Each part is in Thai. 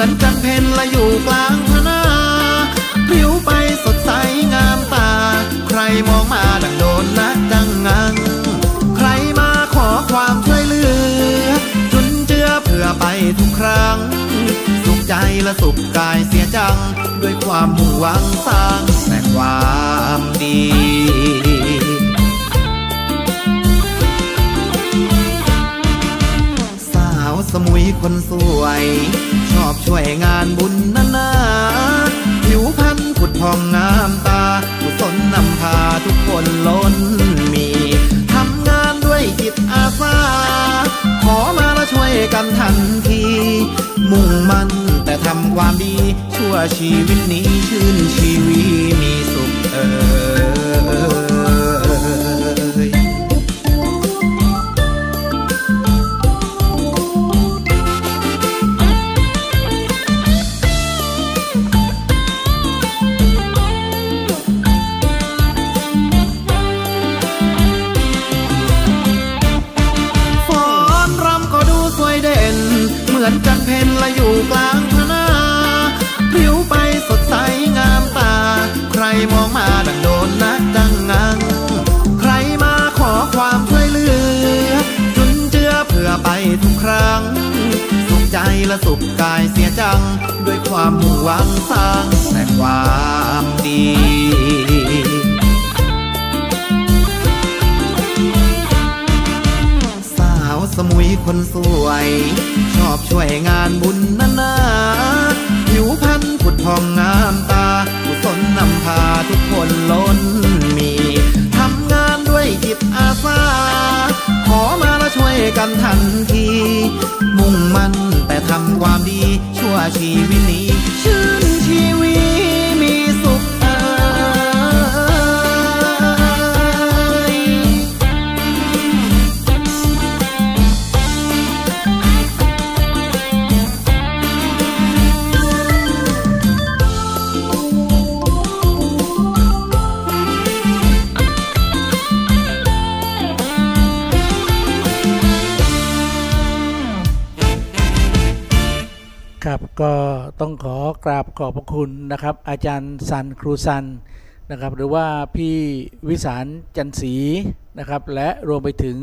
มือนจันเพนละอยู่กลางพนาผิวไปสดใสงามตา ใครมองมาดังโดนนะจังงัง ใครมาขอความช่วยเหลือ จุนเจือเพื่อไปทุกครั้ง สุขใจและสุขกายเสียจัง ด้วยความหวังสร้างแต่ความดี มุยคนสวย ชอบช่วยงานบุญนานาผิวพรรณผุดพองงามตากุศลนำพาทุกคนล้นมีทำงานด้วยจิตอาสา ขอมาแล้วช่วยกันทันที มุ่งมั่นแต่ทำความดี ชั่วชีวิตนี้ชื่นชีวีมีสุขเอ่ย องมาดังโดนนักดังงัง ใครมาขอความช่วยเหลือ จุนเจือเพื่อไปทุกครั้ง สุขใจและสุขกายเสียจัง ด้วยความมุ่งหวังสร้างแต่ความดีสาวสมุยคนสวย ชอบช่วยงานบุญนานาผิวพรรณผุดพองงามตา นนำพาทุกคนล้นมีทำงานด้วยจิตอาสา ขอมาแล้วช่วยกันทันที มุ่งมั่นแต่ทำความดี ชั่วชีวิตนี้ ชื่นชีวิต ก็ต้องขอกราบขอบพระคุณนะครับ อาจารย์สันครูสันนะครับ หรือว่าพี่วิสารจันศรีนะครับ และรวมไปถึง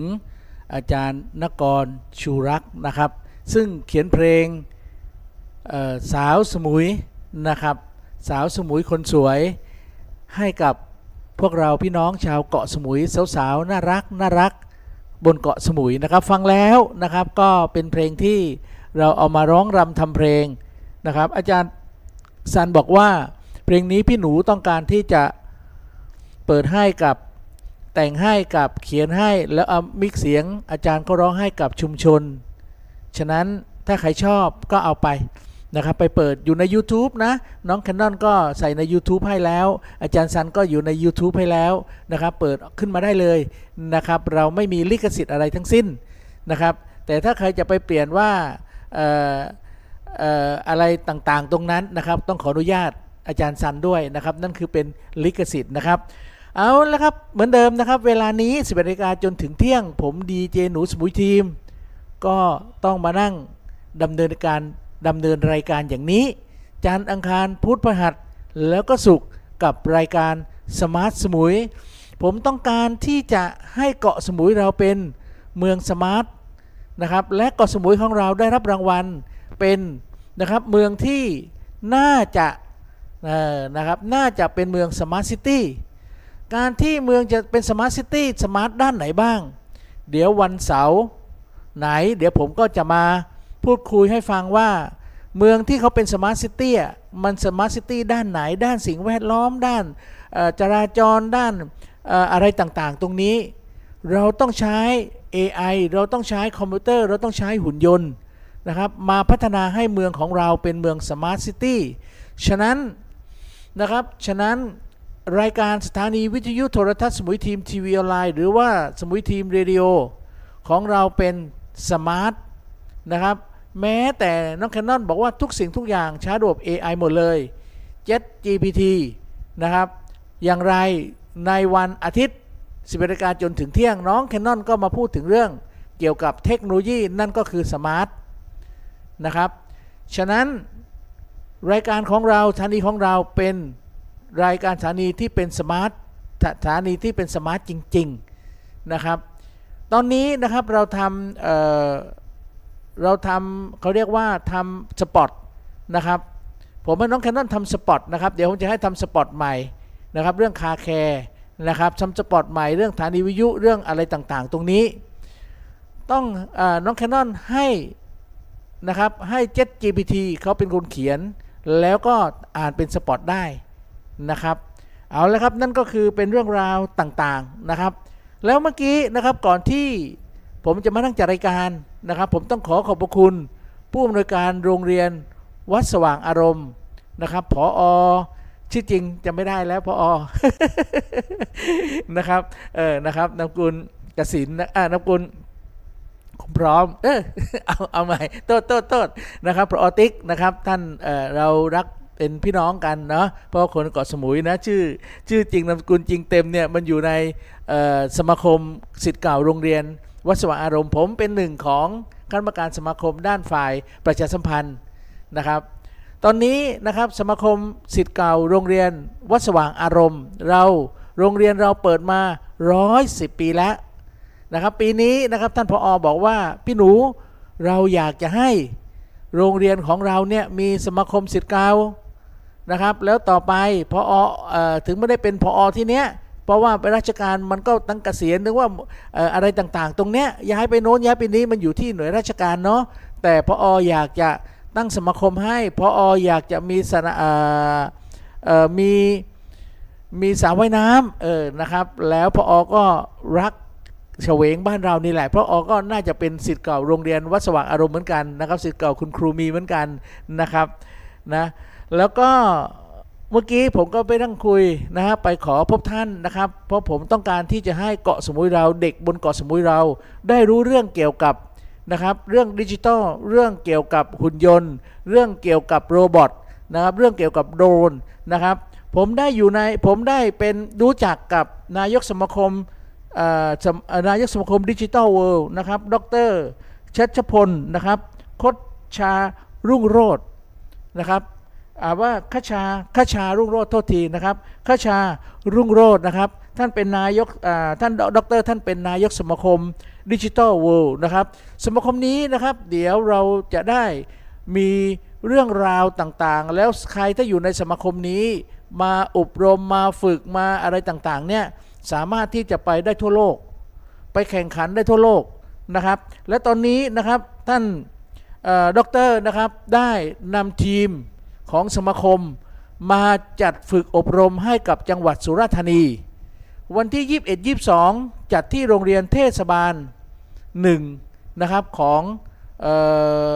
อาจารย์นกรชูรักนะครับ ซึ่งเขียนเพลงสาวสมุยนะครับ สาวสมุยคนสวยให้กับพวกเราพี่น้องชาวเกาะสมุยสาวๆน่ารักน่ารักบนเกาะสมุยนะครับ ฟังแล้วนะครับก็เป็นเพลงที่เราเอามาร้องรำทำเพลง นะครับ อาจารย์ซันบอกว่า เพลงนี้พี่หนูต้องการที่จะเปิดให้กับแต่งให้กับเขียนให้แล้วเอามิกเสียงอาจารย์ก็ร้องให้กับชุมชน ฉะนั้นถ้าใครชอบก็เอาไปนะครับไปเปิดอยู่ใน YouTube นะ น้องแคนนอนก็ใส่ใน YouTube ให้แล้ว อาจารย์ซันก็อยู่ใน YouTube ให้แล้วนะครับ เปิดขึ้นมาได้เลยนะครับ เราไม่มีลิขสิทธิ์อะไรทั้งสิ้นนะครับ แต่ถ้าใครจะไปเปลี่ยนว่า อะไรต่างๆตรงนั้นนะครับ ต้องขออนุญาตอาจารย์ซันด้วยนะครับ นั่นคือเป็นลิขสิทธิ์นะครับ เอาละครับเหมือนเดิมนะครับ เวลานี้10นาฬิกาจนถึงเที่ยง ผมดีเจหนูสมุยทีม ก็ต้องมานั่งดำเนินการดำเนินรายการอย่างนี้ จันทร์อังคารพุธพฤหัสแล้วก็ศุกร์กับรายการ Smart สมุย ผมต้องการที่จะให้เกาะสมุยเราเป็นเมือง smart นะครับและเกาะสมุยของเราได้รับรางวัล เป็นนะครับเมืองที่น่าจะนะครับน่าจะเป็นเมือง smart city การที่เมืองจะเป็น smart city smart ด้านไหนบ้าง เดี๋ยววันเสาร์ไหน เดี๋ยวผมก็จะมาพูดคุยให้ฟังว่า เมืองที่เขาเป็น smart city มัน smart city ด้านไหน ด้านสิ่งแวดล้อมด้านจราจรด้านเอ่ออะไรต่างๆ ตรงนี้ เราต้องใช้ AI เราต้องใช้คอมพิวเตอร์ เราต้องใช้หุ่นยนต์ นะครับมาพัฒนาให้เมืองของเราเป็นเมือง smart city ฉะนั้นนะครับฉะนั้นรายการสถานีวิทยุโทรทัศน์สมุย Team TV Online หรือว่าสมุย Team Radioของเราเป็น smart นะครับแม้แต่น้องแคนนอนบอกว่าทุกสิ่งทุกอย่างใช้ระบบ AI หมดเลย ChatGPT นะครับ อย่างไรในวันอาทิตย์10นาฬิกาจนถึงเที่ยง น้องแคนนอนก็มาพูดถึงเรื่องเกี่ยวกับเทคโนโลยีนั่นก็คือ smart นะครับ ฉะนั้นรายการของเราสถานีของเราเป็นรายการสถานีที่เป็น smartสถานีที่เป็นสมาร์ทจริง ๆ นะครับ ตอนนี้นะครับเราทำเเราทำเขาเรียกว่าทำสปอตนะครับ ผมให้น้องแคนนอนทำสปอตนะครับ เดี๋ยวผมจะให้ทำสปอตใหม่นะครับ เรื่องคาแคร์นะครับทำสปอตใหม่เรื่องฐานีวิทยุเรื่องอะไรต่างๆ ตรงนี้ ต้องอน้องแคนนอนให้ นะครับให้ Jet GPT เขาเป็นคนเขียน แล้วก็อ่านเป็นสปอตได้นะครับเอาละครับนั่นก็คือเป็นเรื่องราวต่างๆนะครับ แล้วเมื่อกี้นะครับก่อนที่ผมจะมานั่งจัดรายการนะครับ ผมต้องขอขอบพระคุณ ผู้อำนวยการโรงเรียนวัดสว่างอารมณ์นะครับผออชื่อจริงจะไม่ได้แล้วพออนะครับเออนะครับนามกุลกสินนะอ่านามกุล พร้อม เออเอาเอาใหม่โทษโทษโทษนะครับพระออติกนะครับ ท่านเออเรารักเป็นพี่น้องกันเนาะเพราะคนเกาะสมุยนะชื่อชื่อจริงนามสกุลจริงเต็มเนี่ยมันอยู่ในสมาคมสิทธิ์เก่าโรงเรียน วัดสว่างอารมณ์ผมเป็นหนึ่งของคณะกรรมการสมาคมด้านฝ่ายประชาสัมพันธ์นะครับ ตอนนี้นะครับสมาคมสิทธิ์เก่าโรงเรียนวัดสว่างอารมณ์ เราโรงเรียนเราเปิดมา 110 ปีแล้ว นะครับ ปีนี้นะครับท่านพออบอกว่าพี่หนูเราอยากจะให้โรงเรียนของเราเนี่ยมีสมาคมสิทธิ์เก่านะครับ แล้วต่อไปพอออถึงไม่ได้เป็นพออที่เนี้ยเพราะว่าไปราชการมันก็ตั้งเกษียณหรือว่าอออะไรต่างๆ ตรงเนี้ยย้ายไปโน้นย้ายไปนี้มันอยู่ที่หน่วยราชการเนาะแต่พออยากจะตั้งสมาคมให้พออยากจะมีสนะมีมีสระว่ายน้ำเออนะครับ แล้วพอก็รัก เฉวงบ้านเรานี่แหละ เพราะออก็น่าจะเป็นสิทธิ์เก่าโรงเรียนวัดสว่างอารมณ์เหมือนกันนะครับสิทธิ์เก่าคุณครูมีเหมือนกันนะครับนะแล้วก็เมื่อกี้ผมก็ไปนั่งคุยนะฮะไปขอพบท่านนะครับ เพราะผมต้องการที่จะให้เกาะสมุยเราเด็กบนเกาะสมุยเรา ได้รู้เรื่องเกี่ยวกับนะครับเรื่องดิจิทัลเรื่องเกี่ยวกับหุ่นยนต์ เรื่องเกี่ยวกับโรบอทนะครับเรื่องเกี่ยวกับโดรนนะครับผมได้อยู่ในผมได้เป็นรู้จักกับนายกสมาคม นายกสมาคมดิจิทัลเวิลด์นะครับ ดรชัชพลนะครับ คดชารุ่งโรจน์นะครับอาว่าขชาขชารุ่งโรจน์โทษทีนะครับขชารุ่งโรจน์นะครับ ท่านเป็นนายกท่านดร ท่านเป็นนายกสมาคมDigital World นะครับ สมาคมนี้นะครับ เดี๋ยวเราจะได้มีเรื่องราวต่างๆ แล้วใครถ้าอยู่ในสมาคมนี้ มาอบรมมาฝึกมาอะไรต่างๆเนี่ย สามารถที่จะไปได้ทั่วโลก ไปแข่งขันได้ทั่วโลกนะครับ และตอนนี้นะครับท่านด็อกเตอร์นะครับได้นำทีมของสมาคมมาจัดฝึกอบรมให้กับจังหวัดสุราษฎร์ธานี วันที่ 21 22 จัดที่โรงเรียนเทศบาล1นะครับของอ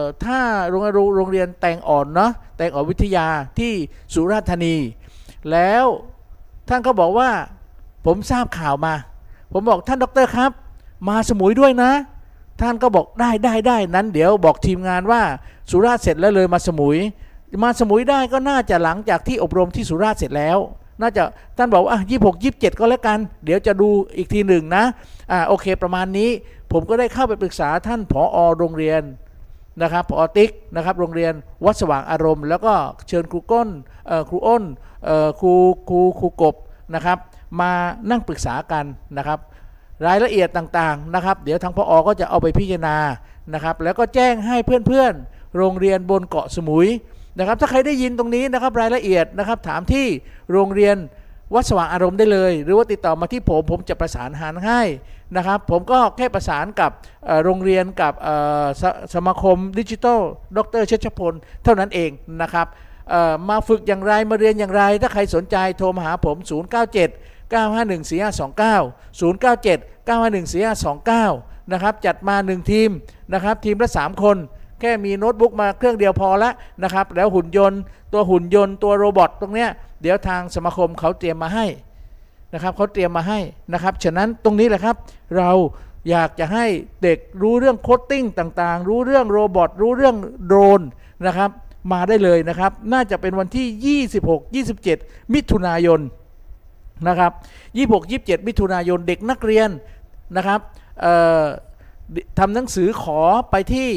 อถ้าโรงโรงเรียนแตงอ่อนเนาะแตงอ่อนวิทยาที่สุราษฎร์ธานี แล้วท่านก็บอกว่า ผมทราบข่าวมา ผมบอกท่านดอกเตอรครับ มาสมุยด้วยนะ ท่านก็บอกได้ได้ได้นั้น เดี๋ยวบอกทีมงานว่าสุราษฎร์เสร็จแล้วเลยมาสมุย มาสมุยได้ก็น่าจะหลังจากที่อบรมที่สุราษฎร์เสร็จแล้ว น่าจะท่านบอกว่ายี่หกยี่สิบเจ็ดก็แล้วกัน เดี๋ยวจะดูอีกทีหนึ่งนะอ่าโอเคประมาณนี้ ผมก็ได้เข้าไปปรึกษาท่านผอโรงเรียนนะครับผอติ๊กนะครับโรงเรียนวัดสว่างอารมณ์ แล้วก็เชิญครูก้นเอ่อครูอ้นครูครูครูกบนะครับ มานั่งปรึกษากันนะครับ รายละเอียดต่างๆนะครับ เดี๋ยวทางพออก็จะเอาไปพิจารณานะครับ แล้วก็แจ้งให้เพื่อนๆ โรงเรียนบนเกาะสมุยนะครับ ถ้าใครได้ยินตรงนี้นะครับรายละเอียดนะครับ ถามที่โรงเรียนวัดสว่างอารมณ์ได้เลย หรือว่าติดต่อมาที่ผมผมจะประสานหานให้นะครับ ผมก็แค่ประสานกับโรงเรียนกับสสมาคมดิจิทัลดรเชชพล เท่านั้นเองนะครับมาฝึกอย่างไรมาเรียนอย่างไร ถ้าใครสนใจโทรมาหาผม 097 951 4529 097 951 4529 นะครับ จัดมา 1 ทีมนะครับ ทีมละ 3 คน แค่มีโน้ตบุ๊กมาเครื่องเดียวพอละนะครับ แล้วหุ่นยนต์ ตัวหุ่นยนต์ตัว robot ตรงเนี้ยเดี๋ยวทางสมาคมเขาเตรียมมาให้นะครับเขาเตรียมมาให้นะครับ ฉะนั้นตรงนี้แหละครับ เราอยากจะให้เด็กรู้เรื่อง coding ต่างๆ รู้เรื่อง robot รู้เรื่องโดรนนะครับ มาได้เลยนะครับ น่าจะเป็นวันที่ 26 27 มิถุนายน นะครับ26 27 มิถุนายนเด็กนักเรียนนะครับทำหนังสือขอไปที่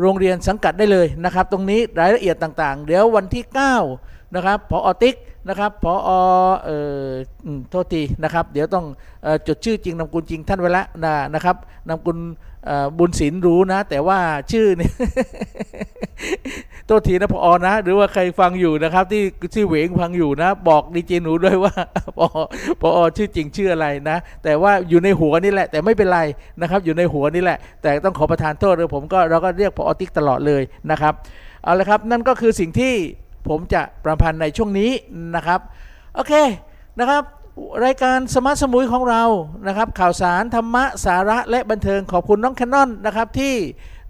โรงเรียนสังกัดได้เลยนะครับ ตรงนี้รายละเอียดต่างๆ เดี๋ยววันที่ 9 นะครับพออติ๊กนะครับพอเอ่อโทษทีนะครับ เดี๋ยวต้องจดชื่อจริงนามกุลจริงท่านไว้ล้วนะนะครับนามกุลบุญศิลรู้นะ แต่ว่าชื่อเนี่ย โทษทีนะพอนะ หรือว่าใครฟังอยู่นะครับ ที่ชื่อเหวงฟังอยู่นะ บอกดีเจหนูด้วยว่าผอ. ผอ. ชื่อจริงชื่ออะไรนะ แต่ว่าอยู่ในหัวนี่แหละ แต่ไม่เป็นไรนะครับ อยู่ในหัวนี่แหละ แต่ต้องขอประทานโทษเลยผมก็เราก็เรียกผอ.ติ๊กตลอดเลยนะครับเอาละครับนั่นก็คือสิ่งที่ผมจะประชาสัมพันธ์ในช่วงนี้นะครับโอเคนะครับรายการ Smart สมุยของเรานะครับ ข่าวสารธรรมะสาระและบันเทิงขอบคุณน้องแคนนอนนะครับที่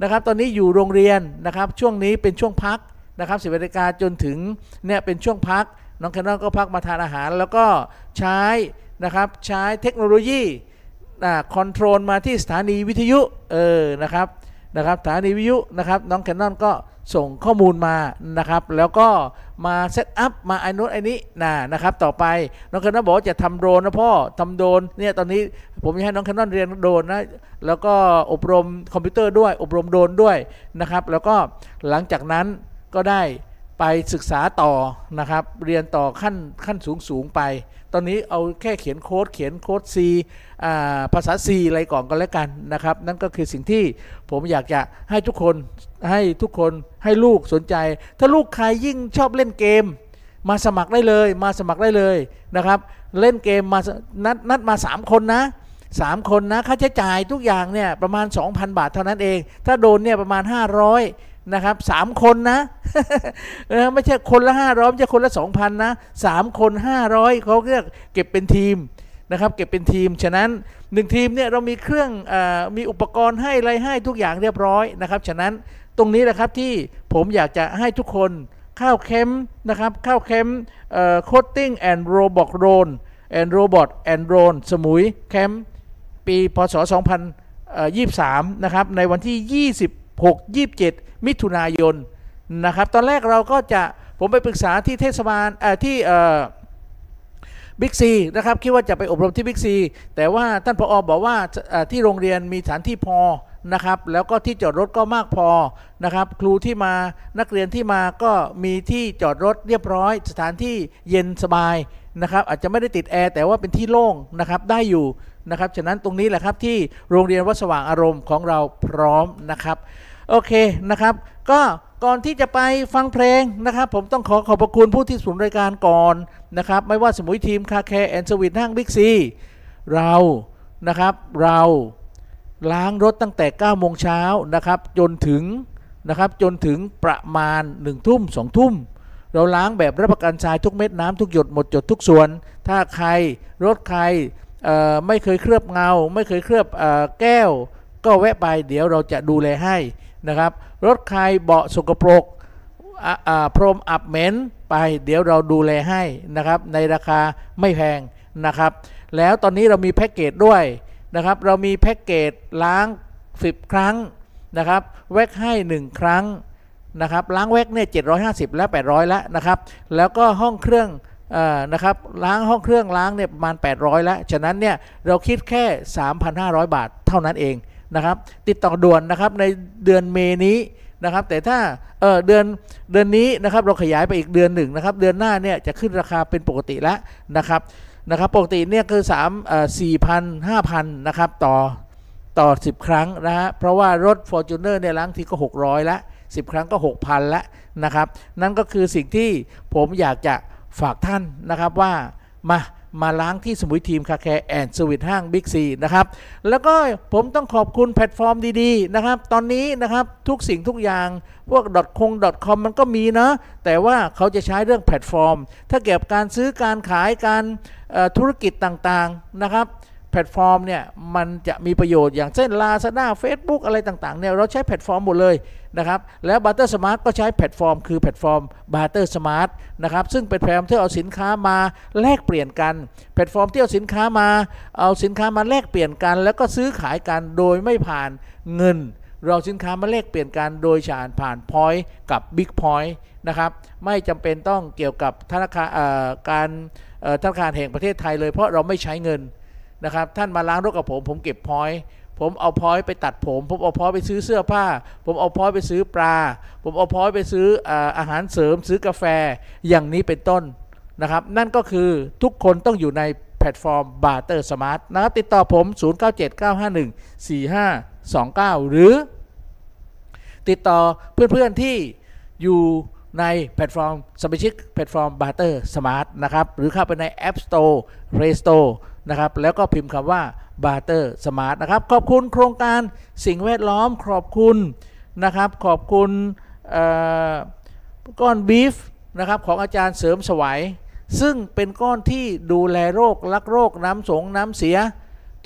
นะครับตอนนี้อยู่โรงเรียนนะครับช่วงนี้เป็นช่วงพักนะครับสิบนาฬิกาจนถึงเนี่ยเป็นช่วงพัก น้องแคนนอนก็พักมาทานอาหาร แล้วก็ใช้นะครับใช้เทคโนโลยี control มาที่สถานีวิทยุเออนะครับนะครับสถานีวิทยุนะครับน้องแคนนอนก็ส่งข้อมูลมานะครับแล้วก็ มา set up มาไอ้นู้นไอ้นี่นะนะครับต่อไปน้องแคนนอนบอกว่าจะทำโดรนนะพ่อทำโดรนเนี่ยตอนนี้ผมจะให้น้องแคนนอนเรียนโดรนนะแล้วก็อบรมคอมพิวเตอร์ด้วย อบรมโดรนด้วยนะครับ แล้วก็หลังจากนั้นก็ได้ไปศึกษาต่อนะครับ เรียนต่อขั้นขั้นสูงสูงไป อนนี้เอาแค่เขียนโค้ดเขียนโค้ด C ภาษา C อะไรก่อนก็แล้วกันนะครับ นั่นก็คือสิ่งที่ผมอยากจะให้ทุกคนให้ทุกคนให้ลูกสนใจ ถ้าลูกใครยิ่งชอบเล่นเกม มาสมัครได้เลยมาสมัครได้เลยนะครับ เล่นเกมมานัดนัดมา 3 คนนะ3คนนะค่าใช้จ่ายทุกอย่างเนี่ยประมาณ 2,000 บาทเท่านั้นเอง ถ้าโดนเนี่ยประมาณ 500 นะครับสามคนนะไม่ใช่คนละห้าร้อยไม่ใช่คนละสองพันนะสามคนห้าร้อยเขาเรียกเก็บเป็นทีมนะครับเก็บเป็นทีม ฉะนั้นหนึ่งทีมเนี่ยเรามีเครื่องอมีอุปกรณ์ให้อะไรให้ทุกอย่างเรียบร้อยนะครับ ฉะนั้นตรงนี้แหละครับที่ผมอยากจะให้ทุกคนเข้าแคมป์นะครับเข้า camp coding and robot drone and robot and drone สมุยแคมป์ปีพ.ศ. 2023 นะครับ ในวันที่ 26 27 มิถุนายนนะครับ ตอนแรกเราก็จะผมไปปรึกษาที่เทศบาลที่บิ๊กซีนะครับคิดว่าจะไปอบรมที่บิ๊กซีแต่ว่าท่านผอ.บอกว่าที่โรงเรียนมีสถานที่พอนะครับแล้วก็ที่จอดรถก็มากพอนะครับครูที่มานักเรียนที่มาก็มีที่จอดรถเรียบร้อย สถานที่เย็นสบายนะครับอาจจะไม่ได้ติดแอร์แต่ว่าเป็นที่โล่งนะครับได้อยู่นะครับฉะนั้นตรงนี้แหละครับที่โรงเรียนวัดสว่างอารมณ์ของเราพร้อมนะครับ โอเคนะครับ ก็ก่อนที่จะไปฟังเพลงนะครับ ผมต้องขอขอบพระคุณผู้ที่สูนรายการก่อนนะครับ ไม่ว่าสมุยทีมคาแคร์แอนด์สวิตห้างบิ๊กซีเรานะครับเราล้างรถตั้งแต่9โมงเช้านะครับจนถึงนะครับจนถึงประมาณ1ทุ่ม2ทุ่ม เราล้างแบบรับประกันทรายทุกเม็ดน้ำทุกหยดหมดจดทุกส่วน ถ้าใครรถใครไม่เคยเคลือบเงา ไม่เคยเคลือบแก้ว ก็แวะไปเดี๋ยวเราจะดูแลให้ นะครับ รถใครเบาะสกปรกพรมอับเหม็นไป เดี๋ยวเราดูแลให้นะครับ ในราคาไม่แพงนะครับ แล้วตอนนี้เรามีแพ็กเกจด้วยนะครับ เรามีแพ็กเกจล้าง 10 ครั้งนะครับ แว็กให้ 1 ครั้งนะครับ ล้างแว็กเนี่ย750 และ 800 แล้วนะครับ แล้วก็ห้องเครื่องนะครับล้างห้องเครื่องล้างเนี่ยประมาณ 800 แล้ว ฉะนั้นเนี่ยเราคิดแค่ 3,500 บาทเท่านั้นเอง นะครับ ติดต่อด่วนนะครับในเดือนเมนี้นะครับ แต่ถ้าเออเดือนเดือนนี้นะครับเราขยายไปอีกเดือนหนึ่งนะครับ เดือนหน้าเนี่ยจะขึ้นราคาเป็นปกติแล้วนะครับนะครับ ปกติเนี่ยคือ3เอ่อ4,000 5,000นะครับต่อต่อ 10 ครั้งนะฮะเพราะว่ารถ Fortuner เนี่ยล้างทีก็ 600 ละ 10 ครั้งก็ 6,000 ละนะครับ นั่นก็คือสิ่งที่ผมอยากจะฝากท่านนะครับว่ามา มาล้างที่สมุย Team Car Care and Sweet ห้างบิ๊กซีนะครับแล้วก็ผมต้องขอบคุณแพลตฟอร์มดีๆนะครับตอนนี้นะครับทุกสิ่งทุกอย่างพวก .com .com มันก็มีนะแต่ว่าเขาจะใช้เรื่องแแพลตฟอร์ม ถ้าเกี่ยวกับการซื้อการขายการธุรกิจต่างๆนะครับ พลตฟอร์มเนี่ยมันจะมีประโยชน์อย่างเช่น Lazada Facebook อะไรต่างๆเนี่ยเราใช้แพลตฟอร์มหมดเลยนะครับแล้ว Barter Smart ก็ใช้แพลตฟอร์ม คือแพลตฟอร์ม Barter Smart นะครับซึ่งเป็นแพลตฟอร์มที่เอาสินค้ามาแลกเปลี่ยนกัน แพลตฟอร์มที่เอาสินค้ามาเอาสินค้ามาแลกเปลี่ยนกัน แล้วก็ซื้อขายกันโดยไม่ผ่านเงิน เราสินค้ามาแลกเปลี่ยนกันโดยฉานผ่าน point กับ big point นะครับไม่จำเป็นต้องเกี่ยวกับธนาคารการธนาคารแห่งประเทศไทยเลยเพราะเราไม่ใช้เงิน นะครับ ท่านมาล้างรถกับผม ผมเก็บพอยผมเอาพอยไปตัดผม ผมเอาพอยไปซื้อเสื้อผ้า ผมเอาพอยไปซื้อปลา ผมเอาพอยไปซื้ออาหารเสริม ซื้อกาแฟอย่างนี้เป็นต้นนะครับ นั่นก็คือทุกคนต้องอยู่ในแพลตฟอร์ม Barter Smart นะครับ ติดต่อผม 0979514529 หรือ ติดต่อเพื่อนๆที่อยู่ในแพลตฟอร์มสมาชิกแพลตฟอร์ม Barter Smart นะครับ หรือเข้าไปใน App Store Play Store นะครับ แล้วก็พิมพ์คำว่า Barter Smart นะครับ ขอบคุณโครงการสิ่งแวดล้อม ขอบคุณนะครับ ขอบคุณก้อนบีฟนะครับของอาจารย์เสริมสวัย ซึ่งเป็นก้อนที่ดูแลโลกรักโลกน้ำสงน้ำเสีย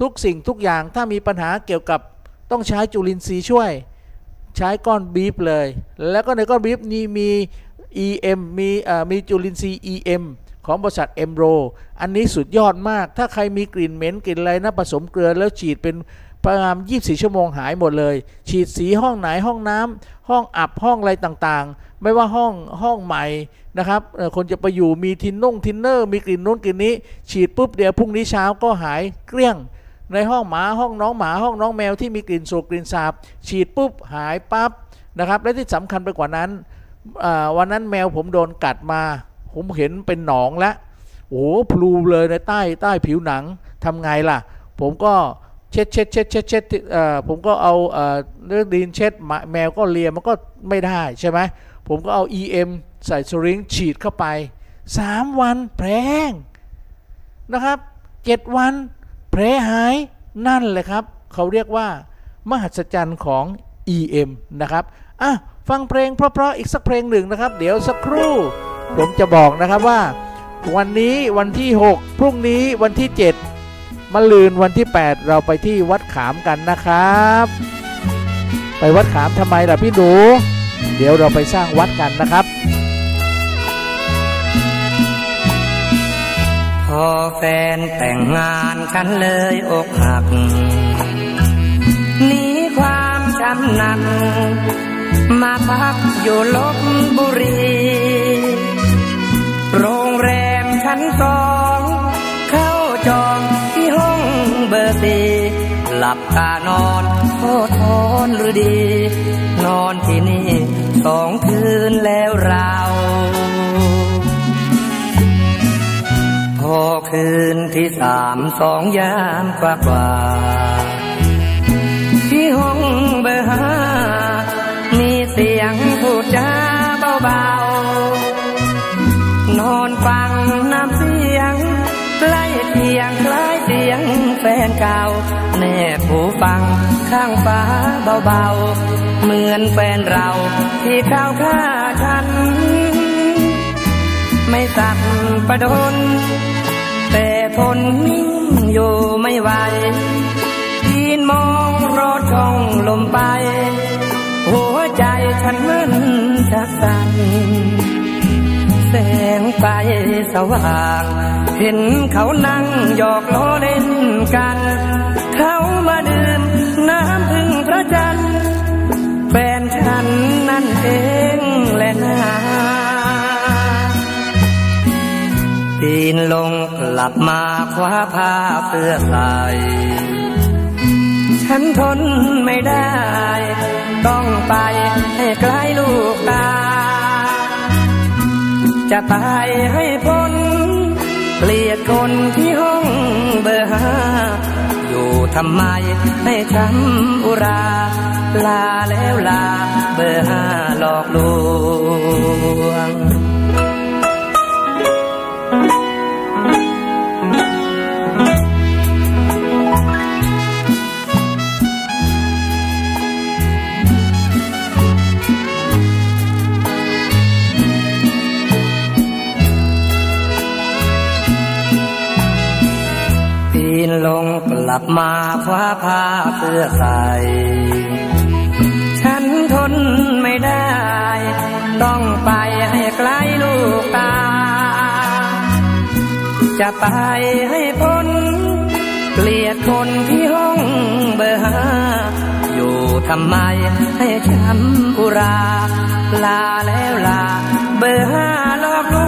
ทุกสิ่งทุกอย่างถ้ามีปัญหาเกี่ยวกับต้องใช้จุลินทรีย์ช่วย ใช้ก้อนบีฟเลย แล้วก็ในก้อนบีฟนี้มี EM มีมีจุลินทรีย์ EM ของบริษัทเอ็มโรอันนี้สุดยอดมาก ถ้าใครมีกลิ่นเหม็นกลิ่นอะไรนะผสมเกลือแล้วฉีดเป็นประมาณ24 ชั่วโมงหายหมดเลย ฉีดสีห้องไหนห้องน้ำห้องอับห้องอะไรต่างๆ ไม่ว่าห้องห้องใหม่นะครับคนจะไปอยู่มีทินนุ่งทินเนอร์มีกลิ่นนู้นกลิ่นนี้ ฉีดปุ๊บเดี๋ยวพรุ่งนี้เช้าก็หายเกลี้ยง ในห้องหมาห้องน้องหมาห้องน้องแมวที่มีกลิ่นโศกกลิ่นสาบ ฉีดปุ๊บหายปั๊บนะครับและที่สำคัญไปกว่านั้นวันนั้นแมวผมโดนกัดมา ผมเห็นเป็นหนองแล้วโอ้พลูเลยในใต้ใต้ผิวหนังทำไงล่ะ ผมก็เช็ดเช็ดเช็ดเช็ดเช็ดผมก็เอาเรื่องดินเช็ดแมวก็เลียมันก็ไม่ได้ใช่ไหมผมก็เอา EM ใส่สริงฉีดเข้าไป 3 วันแผลแห้งนะครับ 7 วันแผลหายนั่นแหละครับ เขาเรียกว่ามหัศจรรย์ของ EM นะครับอะฟังเพลงเพราะๆอีกสักเพลงหนึ่งนะครับ เดี๋ยวสักครู่ ผมจะบอกนะครับว่า วันนี้วันที่ 6 พรุ่งนี้วันที่ 7มะลืนวันที่ 8 เราไปที่วัดขามกันนะครับ ไปวัดขามทำไมล่ะพี่ดูเดี๋ยวเราไปสร้างวัดกันนะครับ พอแฟนแต่งงานกันเลยอกหักหนีความช้ำหนักมาพักอยู่ลบบุรี โรงแรมชั้นสอง เข้าจองที่ห้องเบอร์สี่หลับตานอนโทษทนหรือดี นอนที่นี่สองคืนแล้วเราพอคืนที่สามสองยามกว่ากว่า ที่ห้องเบอร์ห้ามีเสียงพูดจาเบา แฟนเก่าแน่ผู้ฟังข้างฟ้าเบาๆ เหมือนแฟนเราที่เข้าฆ่าฉัน ไม่สั่งประดน แต่ทนนิ่งอยู่ไม่ไหวยืนมองรถช่องลมไป หัวใจฉันมันชักสั่น แสงไฟสว่าง เห็นเขานั่งหยอกล้อเล่นกัน เขามาดื่มน้ำพึ่งพระจันทร์แฟนฉันนั่นเองแหละนาปีนลงกลับมาคว้าผ้าเสื้อใส่ฉันทนไม่ได้ ต้องไปให้ไกลลูกตา จะตายให้พ้นเกลียดคนที่ห้องเบอร์ห้าอยู่ทำไมให้ทำอุรา ลาแล้วลาเบอร์ห้าหลอกลวง บมาคว้าผ้าเพื่อใส่ฉันทนไม่ได้ ต้องไปให้ไกลลูกตา จะไปให้พ้น เกลียดคนที่ห้องเบอร์ห้าอยู่ทำไมให้ช้ำอุรา ลาแล้วลา เบอร์ห้าลอกลู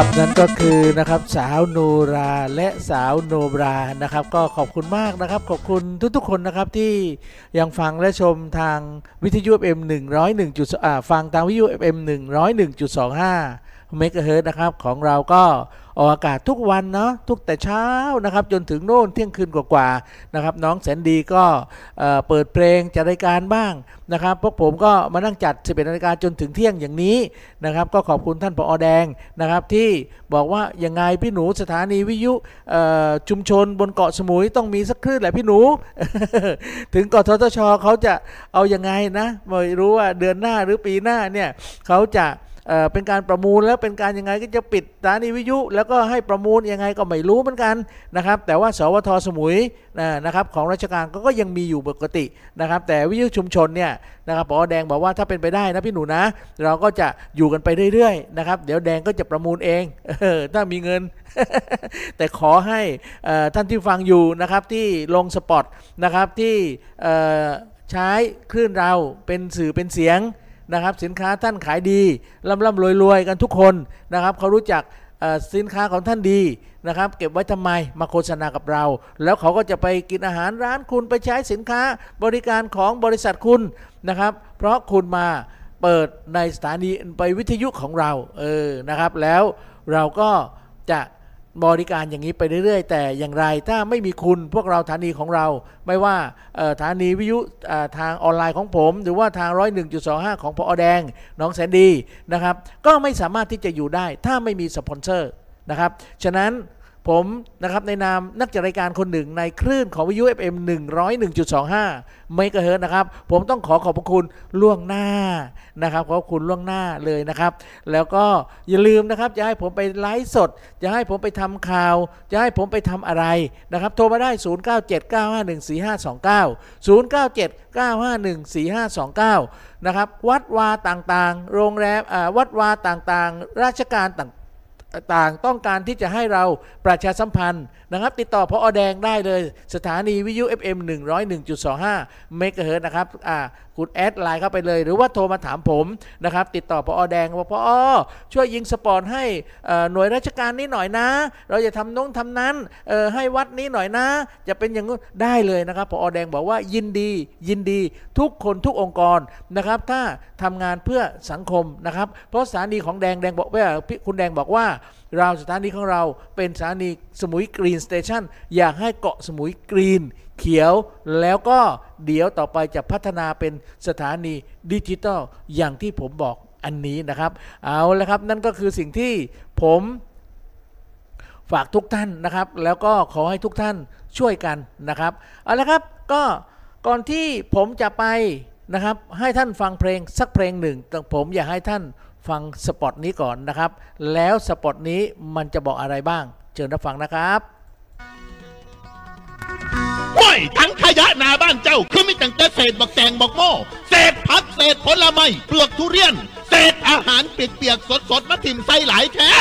ครับนั่นก็คือนะครับสาวโนราและสาวโนบรานะครับ ก็ขอบคุณมากนะครับ ขอบคุณทุกๆคนนะครับที่ยังฟังและชมทางวิทยุ FM 101จุดอ่าฟังทางวิทยุ FM 101.25เมกะเฮิร์นะครับของเราก็ ออกอากาศทุกวันเนาะทุกแต่เช้านะครับจนถึงโน่นเที่ยงคืนกว่าๆนะครับน้องแสนดีก็เปิดเพลงจัดรายการบ้างนะครับพวกผมก็มานั่งจัด 11นาฬิกาจนถึงเที่ยงอย่างนี้นะครับก็ขอบคุณท่านผอแดงนะครับที่บอกว่ายังไงพี่หนูสถานีวิทยุชุมชนบนเกาะสมุยต้องมีสักคลื่นแหละพี่หนู ถึงกททชเขาจะเอาอยัางไงนะไม่รู้ว่าเดือนหน้าหรือปีหน้าเนี่ยเขาจะ เป็นการประมูลแล้วเป็นการยังไงก็จะปิดสถานีวิทยุ แล้วก็ให้ประมูลยังไงก็ไม่รู้เหมือนกันนะครับ แต่ว่าสวทสมุยนะครับของราชการก็ยังมีอยู่ปกตินะครับ แต่วิทยุชุมชนเนี่ยนะครับปอแดงบอกว่าถ้าเป็นไปได้นะพี่หนูนะ เราก็จะอยู่กันไปเรื่อยๆนะครับเดี๋ยวแดงก็จะประมูลเองถ้ามีเงิน แต่ขอให้ท่านที่ฟังอยู่นะครับที่ลงสปอตนะครับที่ใช้คลื่นเราเป็นสื่อเป็นเสียง นะครับสินค้าท่านขายดีร่ำร่ำรวยรวยกันทุกคนนะครับเขารู้จักสินค้าของท่านดีนะครับเก็บไว้ทำไมมาโฆษณากับเรา แล้วเขาก็จะไปกินอาหารร้านคุณไปใช้สินค้าบริการของบริษัทคุณนะครับ เพราะคุณมาเปิดในสถานีไปวิทยุของเราเออนะครับ แล้วเราก็จะ บริการอย่างนี้ไปเรื่อยๆ แต่อย่างไรถ้าไม่มีคุณพวกเราสถานีของเรา ไม่ว่าเอ่อสถานีวิทยุทางออนไลน์ของผม หรือว่าทางร้อยหนึ่งจุดสองห้าของพอแดงน้องแสนดีนะครับ ก็ไม่สามารถที่จะอยู่ได้ถ้าไม่มีสปอนเซอร์นะครับ ฉะนั้น ผมนะครับในนามนักจัดรายการคนหนึ่งในคลื่นของวิทยุ FM 101.25เมกะเฮิร์นะครับ ผมต้องขอขอบพระคุณล่วงหน้านะครับขอบคุณล่วงหน้าเลยนะครับ แล้วก็อย่าลืมนะครับจะให้ผมไปไลฟ์สด จะให้ผมไปทำข่าว จะให้ผมไปทำอะไรนะครับ โทรมาได้ 0979514529 0979514529 นะครับ วัดวาต่างๆ โรงแรมอ่าวัดวาต่างๆ ราชการต่าง ต่างต้องการที่จะให้เราประชาสัมพันธ์นะครับ ติดต่อผอ.แดงได้เลย สถานีวิทยุ FM 101.25 เมกะเฮิรตซ์นะครับอ่า คุณ add Line เข้าไปเลย หรือว่าโทรมาถามผมนะครับ ติดต่อผอ.แดงว่า ผอ.ช่วยยิง spot ให้หน่วยราชการนี้หน่อยนะ เราจะทำน้องทำนั้นให้วัดนี้หน่อยนะ จะเป็นอย่างนู้นได้เลยนะครับผอ.แดงบอกว่ายินดียินดีทุกคนทุกองค์กรนะครับ ถ้าทำงานเพื่อสังคมนะครับ เพราะสถานีของแดงแดงบอกว่าคุณแดงบอกว่าเราสถานีของเราเป็นสถานีสมุย green station อยากให้เกาะสมุย green เขียวแล้วก็เดี๋ยวต่อไปจะพัฒนาเป็นสถานีดิจิตอลอย่างที่ผมบอกอันนี้นะครับ เอาละครับนั่นก็คือสิ่งที่ผมฝากทุกท่านนะครับ แล้วก็ขอให้ทุกท่านช่วยกันนะครับเอาละครับก็ก่อนที่ผมจะไปนะครับ ให้ท่านฟังเพลงสักเพลงหนึ่งแต่ผมอยากให้ท่านฟังสปอตนี้ก่อนนะครับ แล้วสปอตนี้มันจะบอกอะไรบ้าง เชิญรับฟังนะครับ ห้วยทั้งขยะนาบ้านเจ้า คือมีตั้งแต่เศษบักแตงบักโม่เศษผักเศษผลไม้เปลือกทุเรียน เศษอาหารเปียกๆสดๆมาถิ่มใส่หลายแท้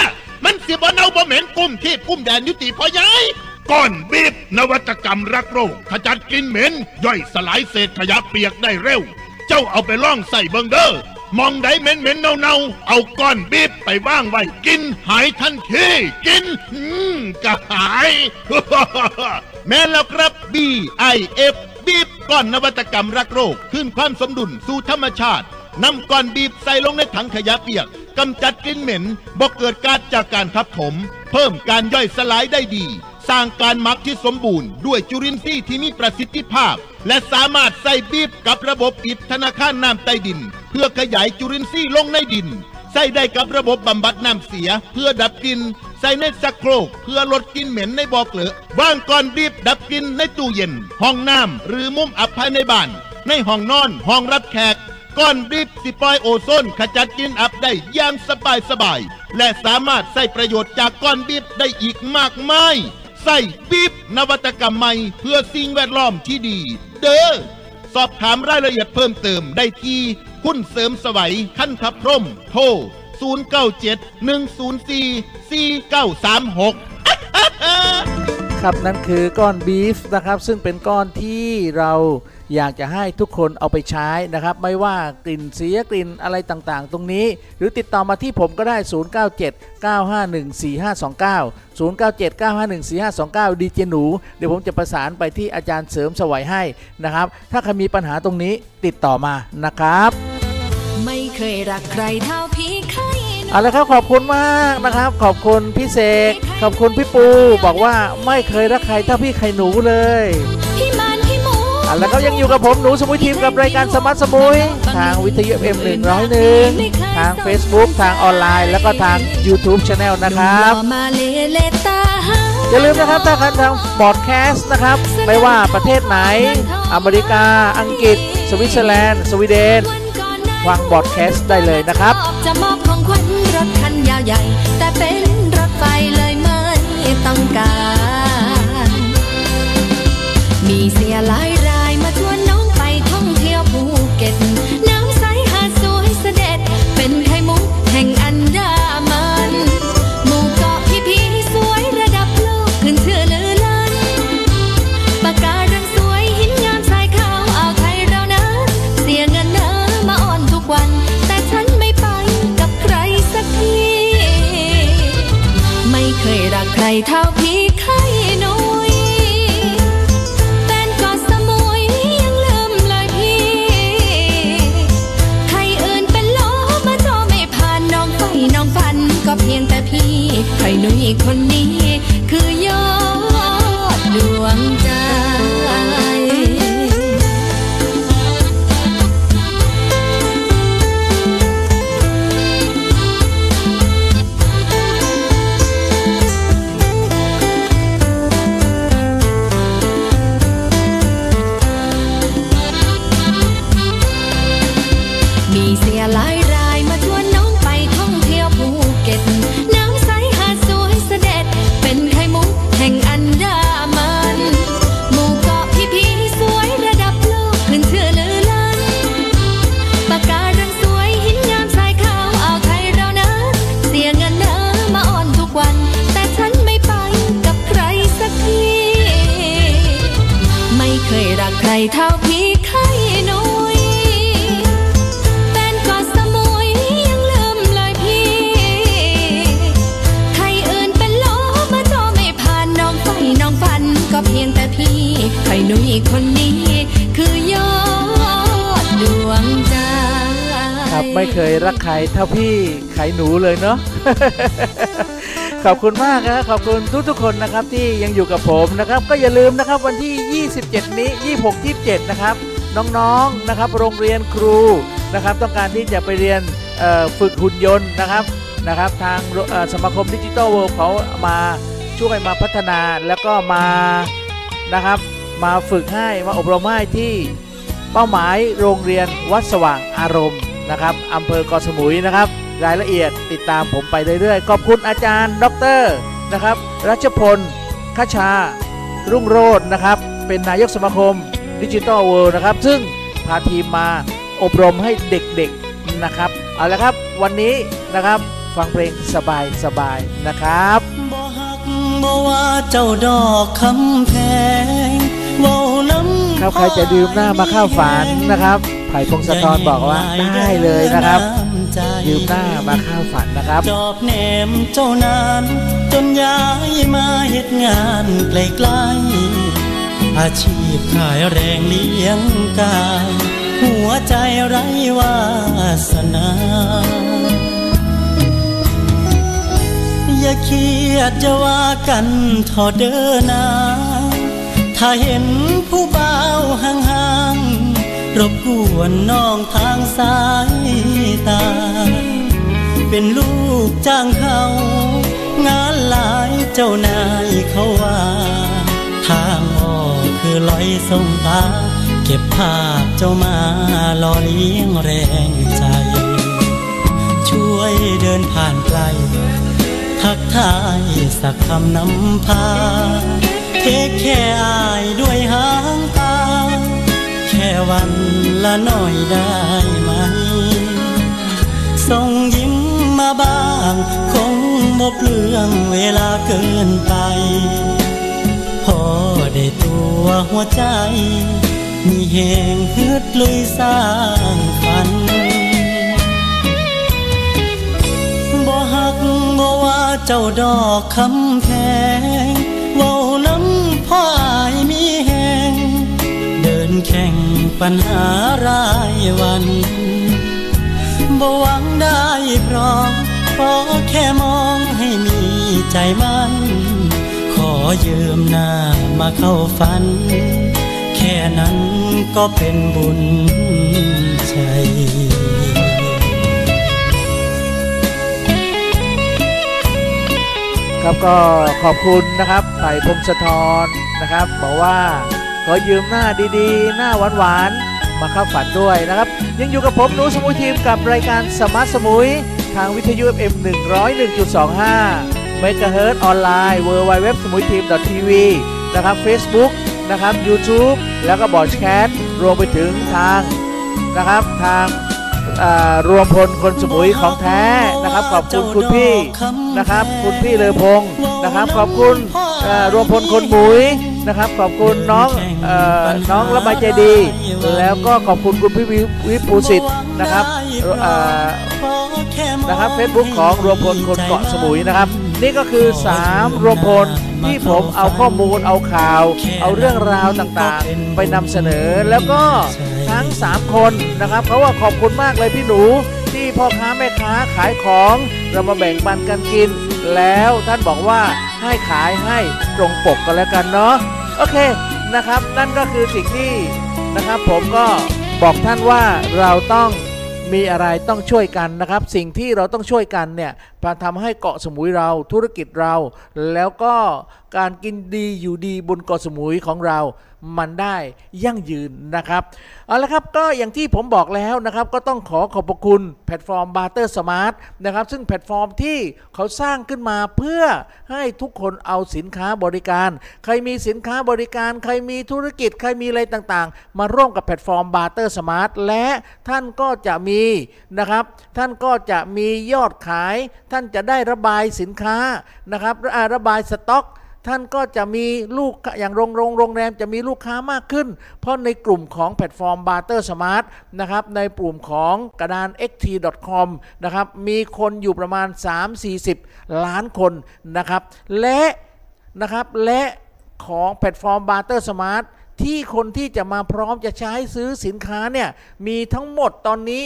มันสิบ่เน่าบ่เหม็นกุ้มที่กุ้มแดนยุติพอยายก้อนบีบนวัตกรรมรักโรคขจัดกลิ่นเหม็น ย่อยสลายเศษขยะเปียกได้เร็ว เจ้าเอาไปล่องใส่เบิงเด้อ มองใดเหม็นเหม็นเน่าเน่าเอาก้อนบีบไปว่างไว้กินหายทันทีกินอืมก็หาย แม่แล้วครับ BIF บีบก้อนนวัตกรรมรักโรคขึ้นความสมดุลสู่ธรรมชาตินำก้อนบีบใส่ลงในถังขยะเปียกกำจัดกลิ่นเหม็นบ่เกิดการจากการทับถม เพิ่มการย่อยสลายได้ดี สร้างการหมักที่สมบูรณ์ด้วยจุลินทรีย์ที่มีประสิทธิภาพ และสามารถใส่บีบกับระบบปิดธนาคารน้ำใต้ดิน เพื่อขยายจุลินทรีย์ลงในดินใส่ได้กับระบบบำบัดน้ำเสียเพื่อดับกลิ่นใส่ในสักโครกเพื่อลดกลิ่นเหม็นในบ่อเกลือวางก่อนบีบดับกลิ่นในตู้เย็น ห้องน้ำหรือมุมอับภายในบ้าน ในห้องนอนห้องรับแขกก้อนบีบสิปลอยโอโซนขจัดกลิ่นอับได้อย่างสบายสบายๆและสามารถใส่ประโยชน์จากก้อนบีบได้อีกมากมาย ใส่บีบนวัตกรรมใหม่เพื่อสิ่งแวดล้อมที่ดี เด้อ สอบถามรายละเอียดเพิ่มเติมได้ที่ คุณเสริมสวัยขั้นทับพร่ม โทร 0971044936 ครับนั่นคือก้อนบีฟนะครับซึ่งเป็นก้อนที่เราอยากจะให้ทุกคนเอาไปใช้นะครับ ไม่ว่ากลิ่นเสียกลิ่นอะไรต่างๆ ตรงนี้ หรือติดต่อมาที่ผมก็ได้ 0979514529 0979514529 ดีเจหนู เดี๋ยวผมจะประสานไปที่อาจารย์เสริมสวัยให้นะครับ ถ้าใครมีปัญหาตรงนี้ติดต่อมานะครับ ไม่เคยรักใครเท่าพี่เคย เอาละครับขอบคุณมากนะครับ ขอบคุณพี่เสกขอบคุณพี่ปูบอกว่าไม่เคยรักใครเท่าพี่ไข่หนูเลยพี่มานพี่หมูอะแล้วก็ยังอยู่กับผมหนูสมุยทีมกับรายการสมัติสมุยทางวิทยุ FM 101ทาง Facebook ทางออนไลน์ แล้วก็ทาง YouTube c h a n e l นะครับอย่าลืมนะครับถ้าใครทางบอดแคสต์นะครับ ไม่ว่าประเทศไหน อเมริกา อังกฤษ สวิตเซอร์แลนด์ สวีเดน วันก่อนนั้นโทฟังบอดแคสต์ได้เลยนะครับ เท่าพี่ไข่นุยแฟนกาะสมุยยังลืมเลยพี่ ใครอื่นเป็นโลมาจอไม่ผ่านน้องไฟน้องฟันก็เพียงแต่พี่ไข่นุยคนนี้ คือยอดดวงใจครับไม่เคยรักใครเท่าพี่ไขหนูเลยเนาะ ขอบคุณมากนะครับขอบคุณทุกๆคนนะครับที่ยังอยู่กับผมนะครับ ก็อย่าลืมนะครับวันที่ 27 นี้ 26 27 นะครับ น้องๆนะครับ โรงเรียนครูนะครับ ต้องการที่จะไปเรียนฝึกหุ่นยนต์นะครับนะครับ ทางสมาคมดิจิทัลเวิลด์เขามาช่วยมาพัฒนาแล้วก็มานะครับมาฝึกให้มาอบรมให้ที่เป้าหมายโรงเรียนวัดสว่างอารมณ์นะครับอำเภอเกาะสมุยนะครับ รายละเอียดติดตามผมไปเรื่อยๆ ขอบคุณอาจารย์ ดรนะครับรัชพลคชา รุ่งโรจน์นะครับ เป็นนายกสมาคมดิจิทัลเวิลด์นะครับ ซึ่งพาทีมมาอบรมให้เด็กๆนะครับ เอาละครับวันนี้นะครับฟังเพลงสบายๆนะครับบ่ฮักบ่ว่าเจ้าดอกคำแพงเว้าน้ำครับใครจะดื่มหน้ามาเข้าฝันนะครับไผ่พงศธรบอกว่าได้เลยนะครับ ดื่มหน้ามาข้าวฝันนะครับ จอบแหนมเจ้านานจนย้ายมาเฮ็ดงานไกลๆอาชีพขายแรงเลี้ยงกายหัวใจไร้วาสนา อย่าเครียดจะว่ากันทอเดินนา ถ้าเห็นผู้เบาห่างๆ รบกวนน้องทางสายตา เป็นลูกจ้างเขา งานหลายเจ้านายเขาว่า ทางออกคือลอยส่งตา เก็บภาพเจ้ามาหล่อเลี้ยงแรงใจ ช่วยเดินผ่านไกล ทักทายสักคำนำพา เทคแค่อายด้วยหางต วันละหน่อยได้ไหมส่งยิ้มมาบ้าง คงบ่เปลืองเวลาเกินไป พอได้ตัวหัวใจ มีแหงฮึดลุยสร้างฝันบ่ฮักบ่ว่าเจ้าดอกคำแพง ปัญหารายวันบ่หวังได้พร้อมขอแค่มองให้มีใจมันขอยืมหน้ามาเข้าฝัน แค่นั้นก็เป็นบุญใจครับก็ขอบคุณนะครับไผ่พงศธรนะครับบอกว่า ขอยืมหน้าดีๆ หน้าหวานๆ มาเข้าฝันด้วยนะครับ ยังอยู่กับผมหนูสมุยทีมกับรายการสมาร์ทสมุย ทางวิทยุ FM 101.25เมกะเฮิรตออนไลน์ w w w สมุยทีมทีวีนะครับ Facebook นะครับ YouTube แล้วก็บอร์ดแคสรวมไปถึงทางนะครับทางรวมพลคนสมุยของแท้นะครับ ขอบคุณคุณพี่นะครับ คุณพี่เลอพงศ์นะครับ ขอบคุณรวมพลคนหมุย นะครับ ขอบคุณน้องออน้องละไมใจดี แล้วก็ขอบคุณคุณพี่วิวิภูสิทธิ์นะครับนะครับเฟซบุ๊กของรวมพลคนเกาะสมุยนะครับ นี่ก็คือ 3 รวมพลที่ผมเอาข้อมูลเอาข่าว เอาเรื่องราวต่างๆ ไปนำเสนอแล้วก็ทั้ง 3 คนนะครับเขาว่าขอบคุณมากเลยพี่หนูที่พ่อค้าแม่ค้าขายของเรามาแบ่งปันกันกิน แล้วท่านบอกว่าให้ขายให้ตรงปกกันแล้วกันเนาะ โอเคนะครับ นั่นก็คือสิ่งที่นะครับผมก็บอกท่านว่าเราต้องมีอะไรต้องช่วยกันนะครับ สิ่งที่เราต้องช่วยกันเนี่ยทำให้เกาะสมุยเราธุรกิจเรา แล้วก็การกินดีอยู่ดีบนเกาะสมุยของเรา มันได้ยั่งยืนนะครับ เอาละครับก็อย่างที่ผมบอกแล้วนะครับ ก็ต้องขอขอบพระคุณแพลตฟอร์ม Barter Smart นะครับ ซึ่งแพลตฟอร์มที่เขาสร้างขึ้นมาเพื่อให้ทุกคนเอาสินค้าบริการ ใครมีสินค้าบริการ ใครมีธุรกิจ ใครมีอะไรต่างๆ มาร่วมกับแพลตฟอร์ม Barter Smart และท่านก็จะมีนะครับ ท่านก็จะมียอดขาย ท่านจะได้ระบายสินค้านะครับระบายสต็อก ท่านก็จะมีลูกอย่างโรงโรงโรงแรมจะมีลูกค้ามากขึ้น เพราะในกลุ่มของแพลตฟอร์ม Barter Smart นะครับในกลุ่มของกระดาน xt.com นะครับมีคนอยู่ประมาณ 3-40 ล้านคนนะครับและนะครับและของแพลตฟอร์ม Barter Smart ที่คนที่จะมาพร้อมจะใช้ซื้อสินค้าเนี่ยมีทั้งหมดตอนนี้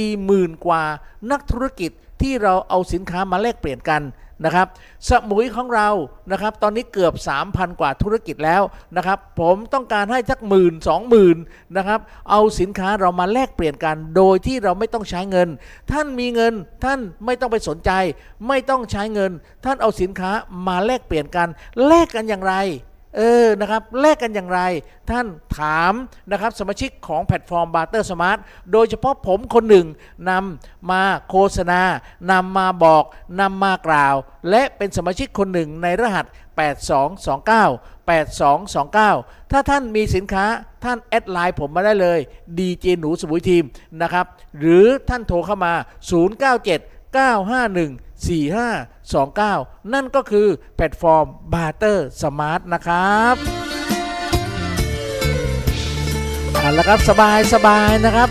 40,000 กว่านักธุรกิจที่เราเอาสินค้ามาแลกเปลี่ยนกัน นะครับ สมุยของเรานะครับ ตอนนี้เกือบ 3,000 กว่าธุรกิจแล้วนะครับ ผมต้องการให้สักหมื่นสองหมื่นนะครับ เอาสินค้าเรามาแลกเปลี่ยนกัน โดยที่เราไม่ต้องใช้เงิน ท่านมีเงินท่านไม่ต้องไปสนใจ ไม่ต้องใช้เงิน ท่านเอาสินค้ามาแลกเปลี่ยนกัน แลกกันอย่างไร เออ นะครับ แลกกันอย่างไร ท่านถามนะครับสมาชิกของแพลตฟอร์ม Barter Smart โดยเฉพาะผมคนหนึ่งนำมาโฆษณานำมาบอกนำมากล่าว และเป็นสมาชิกคนหนึ่งในรหัส 8229 8229 ถ้าท่านมีสินค้าท่าน add Line ผมมาได้เลยดีเจหนูสมุยทีมนะครับ หรือท่านโทรเข้ามา 097 951 4529 นั่นก็คือแพลตฟอร์ม Barter Smart นะครับเอาละครับสบายสบายนะครับ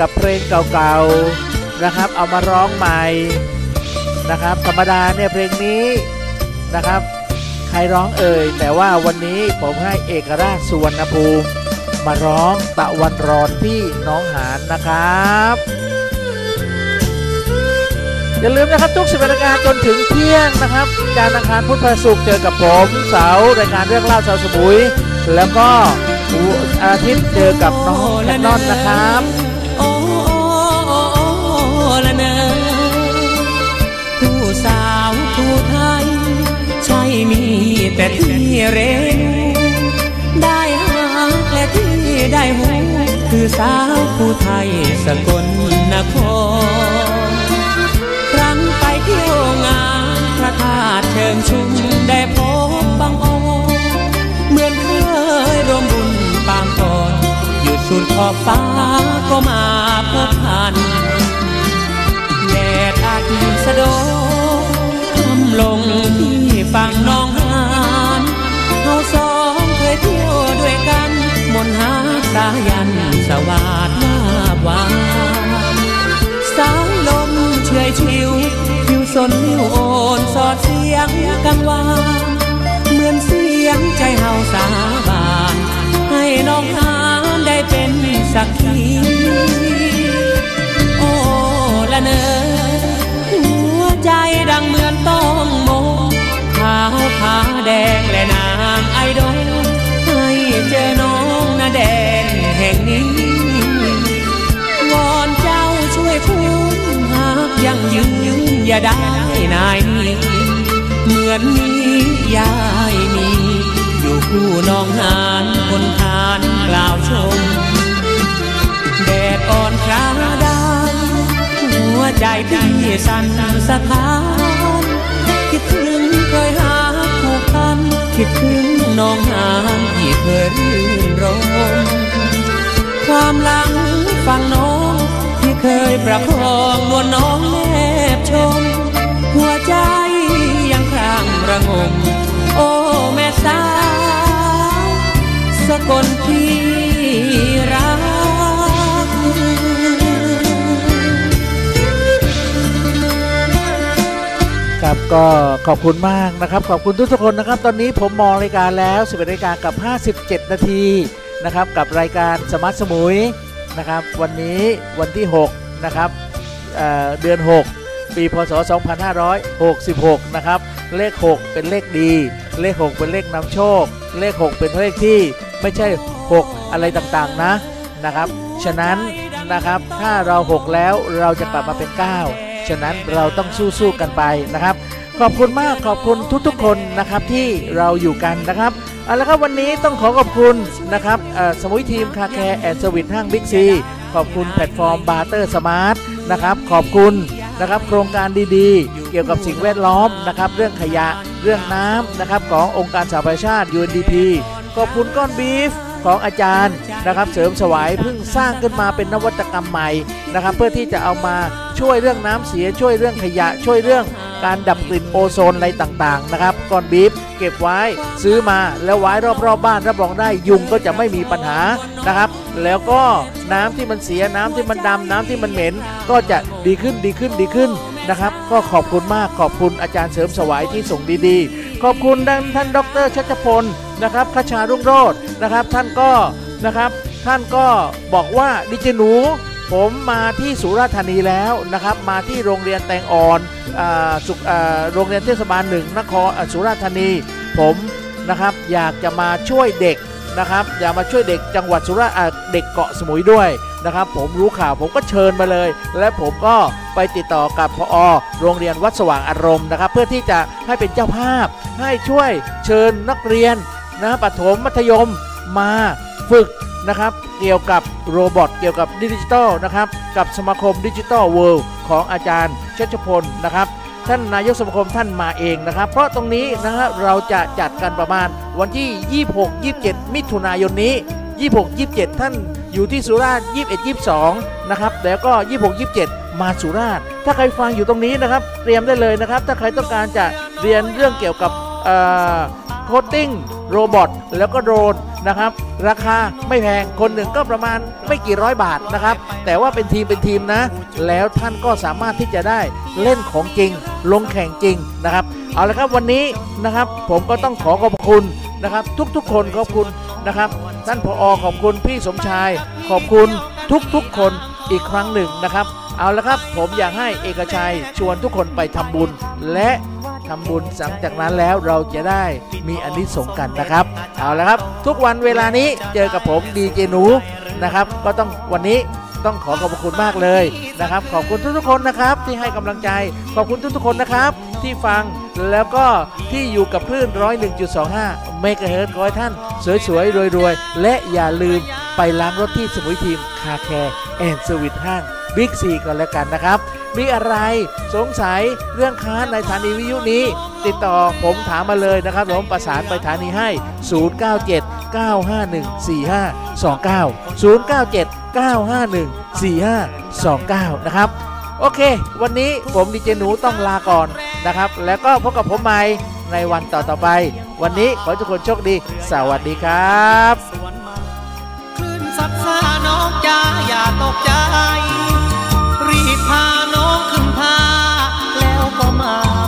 กับเพลงเก่าๆนะครับ เอามาร้องใหม่นะครับ ธรรมดาเนี่ยเพลงนี้นะครับ ใครร้องเอ่ยแต่ว่าวันนี้ผมให้เอกราชสุวรรณภูมิ มาร้องตะวันร้อนที่น้องหานนะครับ อย่าลืมนะครับทุกสิบนาฬิกาจนถึงเที่ยงนะครับจารอังคารพุธพฤศุกร์เจอกับผมเสาร์รายการเรื่องเล่าชาวสมุย แล้วก็อาทิตย์เจอกับน้องแคนนอนนะครับโอ้โอโอละเนอผู้สาวผู้ไทยใช่มีแต่ที่เรนได้หากและที่ได้หูคือสาวผู้ไทยสกลนคร ธาตุเชิงชุมได้พบบางอ้อเหมือนเคยร่วมบุญปางก่อนอยู่สุดขอบฟ้าก็มาพบพันแดดอัดสะโดทำลงที่ฝั่งน้องหานเราสองเคยเที่ยวด้วยกัน มนหาสายันสวาดมาบวานสายลมเฉยชิว สนนิ้วโอนสอดเสียงกังวานเหมือนเสียงใจเฮาสาบานให้น้องหานได้เป็นสักขีโอ้ละเนอหัวใจดังเหมือนต้องโมขาวผาแดงและนางไอดอลให้เจอน้องนาแดนแห่งนี้ ยังยืนอย่าได้นายนี้เหมือนนี้ยายมีอยู่คู่น้องหานคนทานกล่าวชมก่อนพระดานหัวใจที่สั่นสะท้านคิดถึงเคยหาผูกพันคิดถึงน้องหานที่เคยรื่นรมความหลัง ยประคองนวลน้องแนบชม หัวใจยังครางระงม โอ้แม่สาวสกลที่รัก ครับก็ขอบคุณมากนะครับ ขอบคุณทุกๆคนนะครับ ตอนนี้ผมมองรายการแล้ว11นาฬิกากับ 57 นาทีนะครับ กับรายการสมาร์ทสมุยนะครับ วันนี้วันที่ 6 นะครับเเดือน 6 ปีพศ 2566 นะครับ เลข 6 เป็นเลขดี เลข 6 เป็นเลขนำโชค เลข 6 เป็นเลขที่ไม่ใช่ 6 อะไรต่างๆนะนะครับ ฉะนั้นนะครับถ้าเรา 6 แล้วเราจะกลับมาเป็น 9 ฉะนั้นเราต้องสู้ๆกันไปนะครับ ขอบคุณมากขอบคุณทุกๆคนนะครับที่เราอยู่กันนะครับเอาละครับวันนี้ต้องขอขอบคุณนะครับสมุยทีม Car Care and Service ห้างบิ๊กซี ขอบคุณแพลตฟอร์ม Barter Smart นะครับขอบคุณนะครับโครงการดีๆ เกี่ยวกับสิ่งแวดล้อมนะครับเรื่องขยะเรื่องน้ำนะครับขององค์การสหประชาชาติ UNDP ขอบคุณก้อนบีฟ ของอาจารย์นะครับเสริมสวายเพิ่งสร้างขึ้นมาเป็นนวัตกรรมใหม่นะครับ เพื่อที่จะเอามาช่วยเรื่องน้ำเสียช่วยเรื่องขยะช่วยเรื่องการดับกลิ่นโอโซนอะไรต่างๆนะครับก้อนบีฟเก็บไว้ซื้อมาแล้วไว้รอบๆบบ้านรับรองได้ยุงก็จะไม่มีปัญหานะครับ แล้วก็น้ำที่มันเสียน้ำที่มันดำน้ำที่มันเหม็น ก็จะดีขึ้นดีขึ้นดีขึ้นนะครับ ก็ขอบคุณมากขอบคุณอาจารย์เสริมสวายที่ส่งดีๆ ขอบคุณท่านท่านดรชัชพล นะครับขชารุ่งโรจน์นะครับท่านก็นะครับท่านก็บอกว่าดิเจหนู ผมมาที่สุราษฎร์ธานีแล้วนะครับมาที่โรงเรียนแตงอ่อนอาสุโรงเรียนเทศบาลหนึ่งนครสุราษฎร์ธานี ผมนะครับอยากจะมาช่วยเด็กนะครับอยากมาช่วยเด็กจังหวัดสุราษฎร์เด็กเกาะสมุยด้วยนะครับผมรู้ข่าวผมก็เชิญมาเลย และผมก็ไปติดต่อกับผอ.โรงเรียนวัดสว่างอารมณ์นะครับ เพื่อที่จะให้เป็นเจ้าภาพให้ช่วยเชิญนักเรียน นะประถมมัธยมมาฝึกนะครับเกี่ยวกับ robot เกี่ยวกับดิจิทัลนะครับกับสมาคมดิจิทัลเวิลด์ของอาจารย์เชษฐพลนะครับท่านนายกสมาคมท่านมาเองนะครับ เพราะตรงนี้นะครับเราจะจัดกันประมาณวันที่ 26 27 มิถุนายนนี้ 26 27 ท่านอยู่ที่สุราษฎร์21 22 นะครับแล้วก็ 26 27 มาสุราษฎร์ถ้าใครฟังอยู่ตรงนี้นะครับ เตรียมได้เลยนะครับ ถ้าใครต้องการจะเรียนเรื่องเกี่ยวกับ coding robot แล้วก็โดรนนะครับ ราคาไม่แพงคนหนึ่งก็ประมาณไม่กี่ร้อยบาทนะครับ แต่ว่าเป็นทีมเป็นทีมนะ แล้วท่านก็สามารถที่จะได้เล่นของจริง ลงแข่งจริงนะครับ เอาละครับวันนี้นะครับ ผมก็ต้องขอขอบคุณนะครับ ทุกๆ คนขอบคุณนะครับ ท่านผอขอบคุณพี่สมชาย ขอบคุณทุกๆ คนอีกครั้งหนึ่งนะครับ เอาละครับผมอยากให้เอกชัยชวนทุกคนไปทำบุญและ ทำบุญสังจากนั้นแล้วเราจะได้มีอันนี้สงส์กันนะครับ เอาละครับ ทุกวันเวลานี้เจอกับผมดีเจหนูนะครับ ก็ต้องวันนี้ต้องขอขอบคุณมากเลยนะครับ ขอบคุณทุกๆคนนะครับที่ให้กำลังใจ ขอบคุณทุกๆคนนะครับ ที่ฟังแล้วก็ที่อยู่กับคลื่น101.25เมกะเฮิรตซ์ขอให้ท่าน สวยๆ รวยๆ และอย่าลืมไปล้างรถที่สมุยทีมคาแคร์แอนด์สวิตห้างบิ๊กซีก่อนแล้วกันนะครับ มีอะไรสงสัยเรื่องค้าในสถานีวิทยุนี้ ติดต่อผมถามมาเลยนะครับผมประสานไปสถานีให้ 097 951 4529 097 951 4529 นะครับ โอเค วันนี้ผมดีเจหนูต้องลาก่อนนะครับ แล้วก็พบกับผมใหม่ในวันต่อๆไป วันนี้ขอทุกคนโชคดี สวัสดีครับคลื่นซัดซาน้องจ้าอย่าตกใจาแล้วก็มา